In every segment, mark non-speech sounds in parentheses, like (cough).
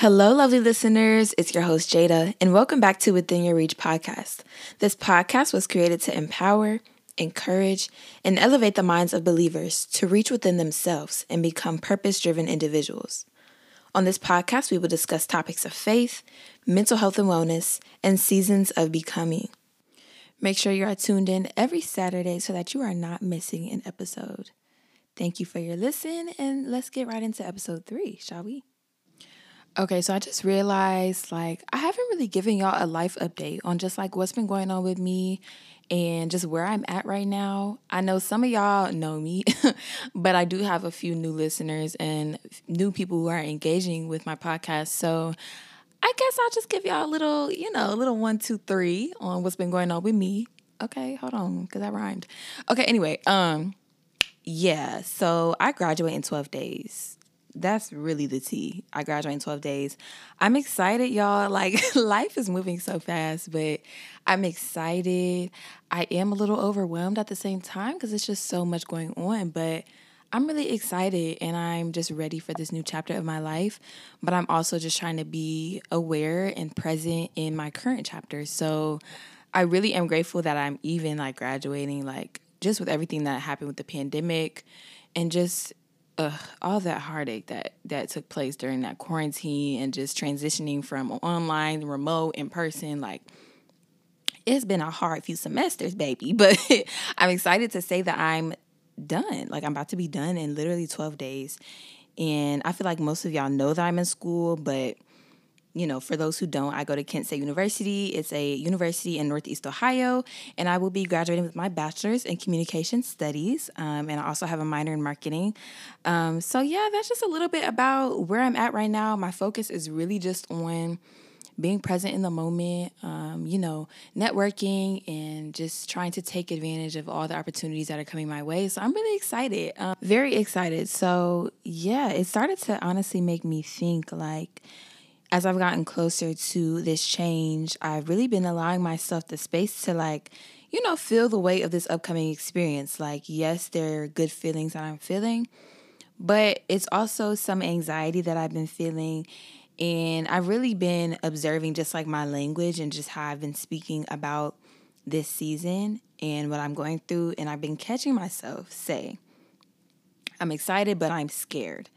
Hello, lovely listeners. It's your host, Jada, and welcome back to Within Your Reach podcast. This podcast was created to empower, encourage, and elevate the minds of believers to reach within themselves and become purpose driven individuals. On this podcast, we will discuss topics of faith, mental health and wellness, and seasons of becoming. Make sure you are tuned in every Saturday so that you are not missing an episode. Thank you for your listen, and let's get right into episode three, shall we? Okay, so I just realized like I haven't really given y'all a life update on just like what's been going on with me and just where I'm at right now. I know some of y'all know me, (laughs) but I do have a few new listeners and new people who are engaging with my podcast. So I guess I'll just give y'all a little, you know, a little one, two, three on what's been going on with me. Okay, hold on, because that rhymed. Okay, anyway, um, yeah, so I graduate in 12 days that's really the tea. I graduate in 12 days. I'm excited, y'all. (laughs) Like, life is moving so fast, but I'm excited. I am a little overwhelmed at the same time because it's just so much going on, but I'm really excited and I'm just ready for this new chapter of my life. But I'm also just trying to be aware and present in my current chapter. So I really am grateful that I'm even like graduating, like, just with everything that happened with the pandemic and just uh, all that heartache that that took place during that quarantine and just transitioning from online, remote, in person, like it's been a hard few semesters, baby. (laughs) But I'm excited to say that I'm done. Like I'm about to be done in literally 12 days. And I feel like most of y'all know that I'm in school, but you know, for those who don't, I go to Kent State University. It's a university in Northeast Ohio, and I will be graduating with my bachelor's in communication studies. Um, and I also have a minor in marketing. Um, so, yeah, that's just a little bit about where I'm at right now. My focus is really just on being present in the moment, um, you know, networking and just trying to take advantage of all the opportunities that are coming my way. So I'm really excited, um, very excited. So, yeah, it started to honestly make me think like, as I've gotten closer to this change, I've really been allowing myself the space to like, you know, feel the weight of this upcoming experience. Like, yes, there are good feelings that I'm feeling, but it's also some anxiety that I've been feeling. And I've really been observing just like my language and just how I've been speaking about this season and what I'm going through. And I've been catching myself say, I'm excited, but I'm scared.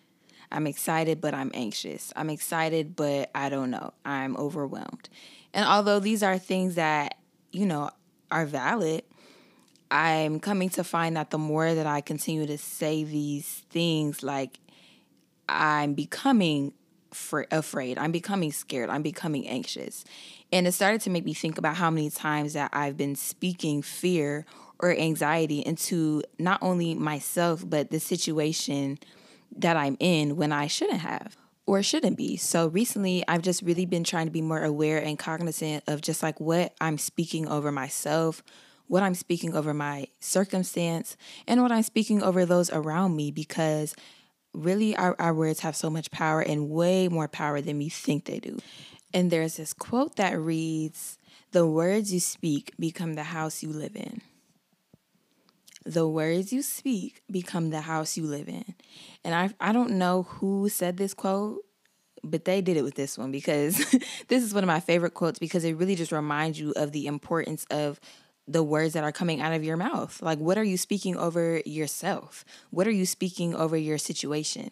I'm excited, but I'm anxious. I'm excited, but I don't know. I'm overwhelmed. And although these are things that, you know, are valid, I'm coming to find that the more that I continue to say these things, like I'm becoming fr- afraid, I'm becoming scared, I'm becoming anxious. And it started to make me think about how many times that I've been speaking fear or anxiety into not only myself, but the situation that I'm in when I shouldn't have or shouldn't be. So recently, I've just really been trying to be more aware and cognizant of just like what I'm speaking over myself, what I'm speaking over my circumstance, and what I'm speaking over those around me because really our, our words have so much power and way more power than we think they do. And there's this quote that reads, The words you speak become the house you live in the words you speak become the house you live in. And I I don't know who said this quote, but they did it with this one because (laughs) this is one of my favorite quotes because it really just reminds you of the importance of the words that are coming out of your mouth. Like what are you speaking over yourself? What are you speaking over your situation?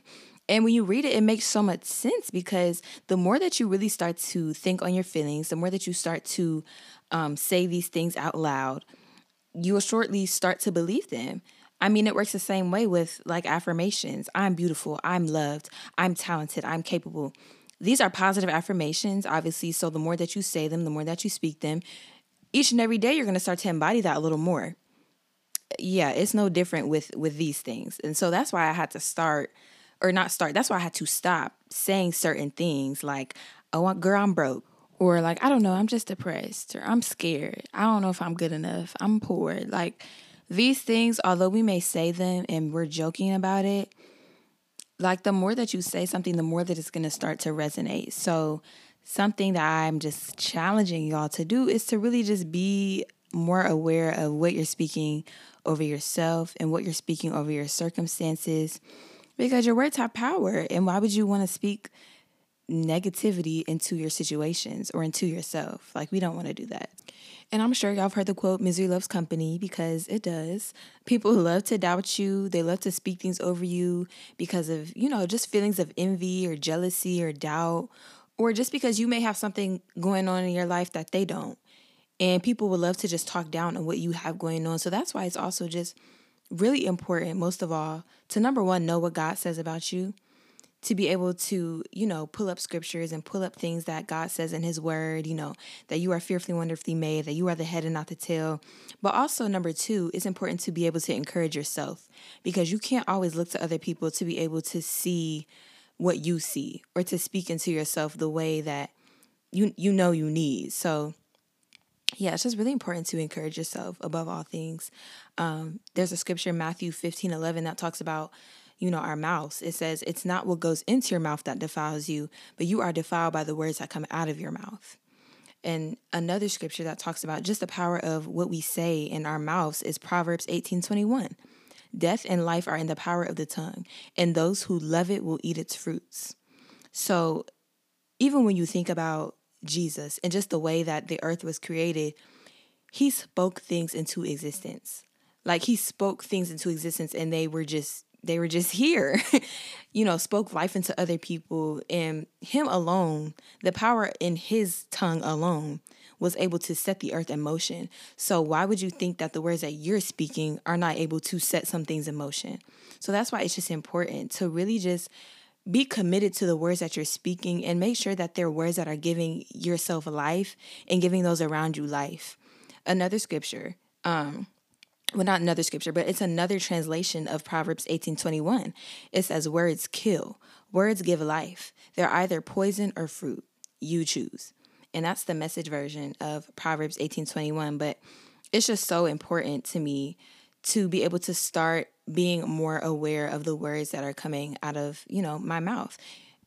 And when you read it, it makes so much sense because the more that you really start to think on your feelings, the more that you start to um, say these things out loud, you will shortly start to believe them. I mean, it works the same way with like affirmations I'm beautiful, I'm loved, I'm talented, I'm capable. These are positive affirmations, obviously. So the more that you say them, the more that you speak them, each and every day you're going to start to embody that a little more. Yeah, it's no different with with these things. And so that's why I had to start or not start. That's why I had to stop saying certain things like, "Oh, girl, I'm broke." Or like I don't know, I'm just depressed or I'm scared. I don't know if I'm good enough. I'm poor. Like these things, although we may say them and we're joking about it, like the more that you say something, the more that it's going to start to resonate. So something that I'm just challenging y'all to do is to really just be more aware of what you're speaking over yourself and what you're speaking over your circumstances because your words have power and why would you want to speak negativity into your situations or into yourself. Like, we don't want to do that. And I'm sure y'all have heard the quote, misery loves company, because it does. People (laughs) love to doubt you. They love to speak things over you because of, you know, just feelings of envy or jealousy or doubt, or just because you may have something going on in your life that they don't. And people would love to just talk down on what you have going on. So that's why it's also just really important, most of all, to number one, know what God says about you to be able to, you know, pull up scriptures and pull up things that God says in His Word, you know, that you are fearfully, wonderfully made, that you are the head and not the tail. But also, number two, it's important to be able to encourage yourself because you can't always look to other people to be able to see what you see or to speak into yourself the way that you you know you need. So, yeah, it's just really important to encourage yourself above all things. Um, there's a scripture, Matthew 15 11, that talks about you know, our mouths. It says, It's not what goes into your mouth that defiles you, but you are defiled by the words that come out of your mouth. And another scripture that talks about just the power of what we say in our mouths is Proverbs 18 21. Death and life are in the power of the tongue, and those who love it will eat its fruits. So, even when you think about Jesus and just the way that the earth was created, he spoke things into existence. Like he spoke things into existence and they were just they were just here, (laughs) you know, spoke life into other people. And him alone, the power in his tongue alone, was able to set the earth in motion. So, why would you think that the words that you're speaking are not able to set some things in motion? So, that's why it's just important to really just be committed to the words that you're speaking and make sure that they're words that are giving yourself life and giving those around you life. Another scripture, um, well not another scripture but it's another translation of proverbs 18.21 it says words kill words give life. They're either poison or fruit. You choose. And that's the message version of proverbs 18.21 but it's just so important to me to be able to start being more aware of the words that are coming out of you know my mouth.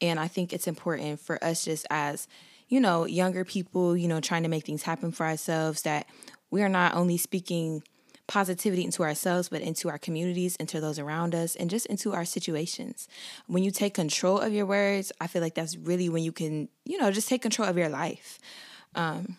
And i think it's important for us just as you know younger people you know trying to make things happen for ourselves that we are not only speaking positivity into ourselves, but into our communities, into those around us, and just into our situations. When you take control of your words, I feel like that's really when you can, you know, just take control of your life. Um,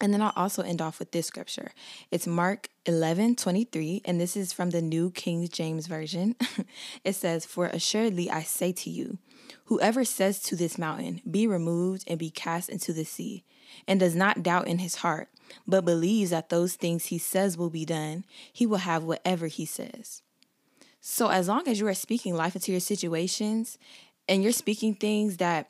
and then I'll also end off with this scripture. It's Mark 11, 23, and this is from the New King James Version. (laughs) it says, For assuredly I say to you, whoever says to this mountain, Be removed and be cast into the sea, and does not doubt in his heart, but believes that those things he says will be done, he will have whatever he says. So, as long as you are speaking life into your situations and you're speaking things that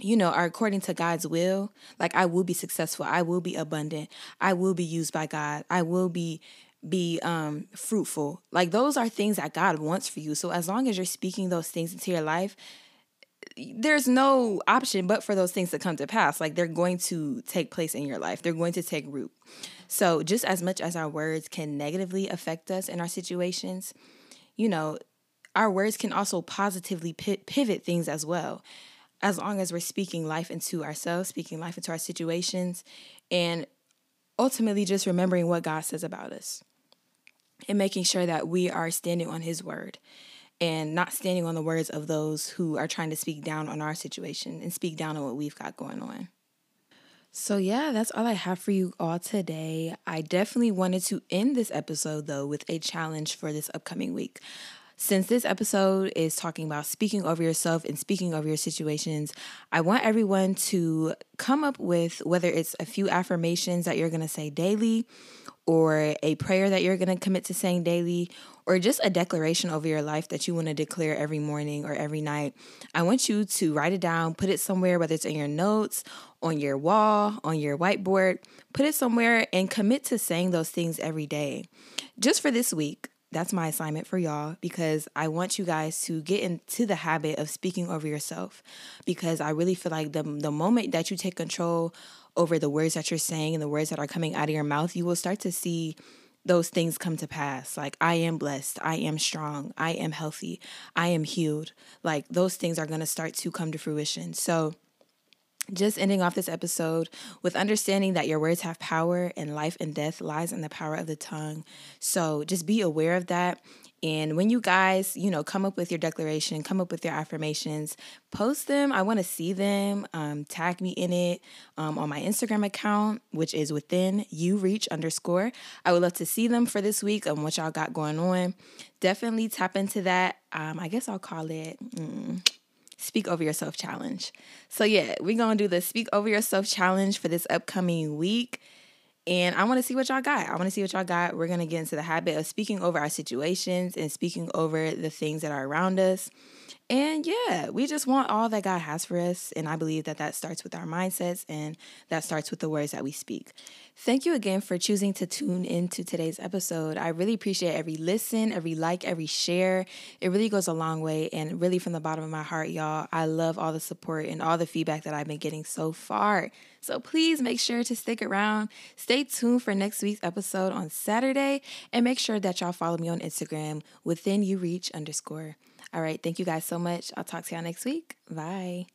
you know, are according to God's will, like I will be successful, I will be abundant, I will be used by God, I will be be um fruitful. Like those are things that God wants for you. So as long as you're speaking those things into your life, there's no option but for those things to come to pass. Like they're going to take place in your life, they're going to take root. So, just as much as our words can negatively affect us in our situations, you know, our words can also positively pivot things as well. As long as we're speaking life into ourselves, speaking life into our situations, and ultimately just remembering what God says about us and making sure that we are standing on His word and not standing on the words of those who are trying to speak down on our situation and speak down on what we've got going on. So, yeah, that's all I have for you all today. I definitely wanted to end this episode, though, with a challenge for this upcoming week. Since this episode is talking about speaking over yourself and speaking over your situations, I want everyone to come up with whether it's a few affirmations that you're going to say daily or a prayer that you're going to commit to saying daily, or just a declaration over your life that you want to declare every morning or every night, I want you to write it down, put it somewhere, whether it's in your notes, on your wall, on your whiteboard, put it somewhere and commit to saying those things every day. Just for this week, that's my assignment for y'all because I want you guys to get into the habit of speaking over yourself because I really feel like the the moment that you take control over the words that you're saying and the words that are coming out of your mouth, you will start to see those things come to pass. Like, I am blessed. I am strong. I am healthy. I am healed. Like, those things are going to start to come to fruition. So, just ending off this episode with understanding that your words have power and life and death lies in the power of the tongue. So just be aware of that. And when you guys, you know, come up with your declaration, come up with your affirmations, post them. I want to see them. Um, tag me in it um, on my Instagram account, which is within you reach underscore. I would love to see them for this week and what y'all got going on. Definitely tap into that. Um, I guess I'll call it. Mm, Speak Over Yourself Challenge. So, yeah, we're going to do the Speak Over Yourself Challenge for this upcoming week. And I want to see what y'all got. I want to see what y'all got. We're going to get into the habit of speaking over our situations and speaking over the things that are around us. And yeah, we just want all that God has for us. And I believe that that starts with our mindsets and that starts with the words that we speak. Thank you again for choosing to tune into today's episode. I really appreciate every listen, every like, every share. It really goes a long way. And really, from the bottom of my heart, y'all, I love all the support and all the feedback that I've been getting so far. So please make sure to stick around. Stay tuned for next week's episode on Saturday and make sure that y'all follow me on Instagram within you reach underscore. All right, thank you guys so much. I'll talk to y'all next week. Bye.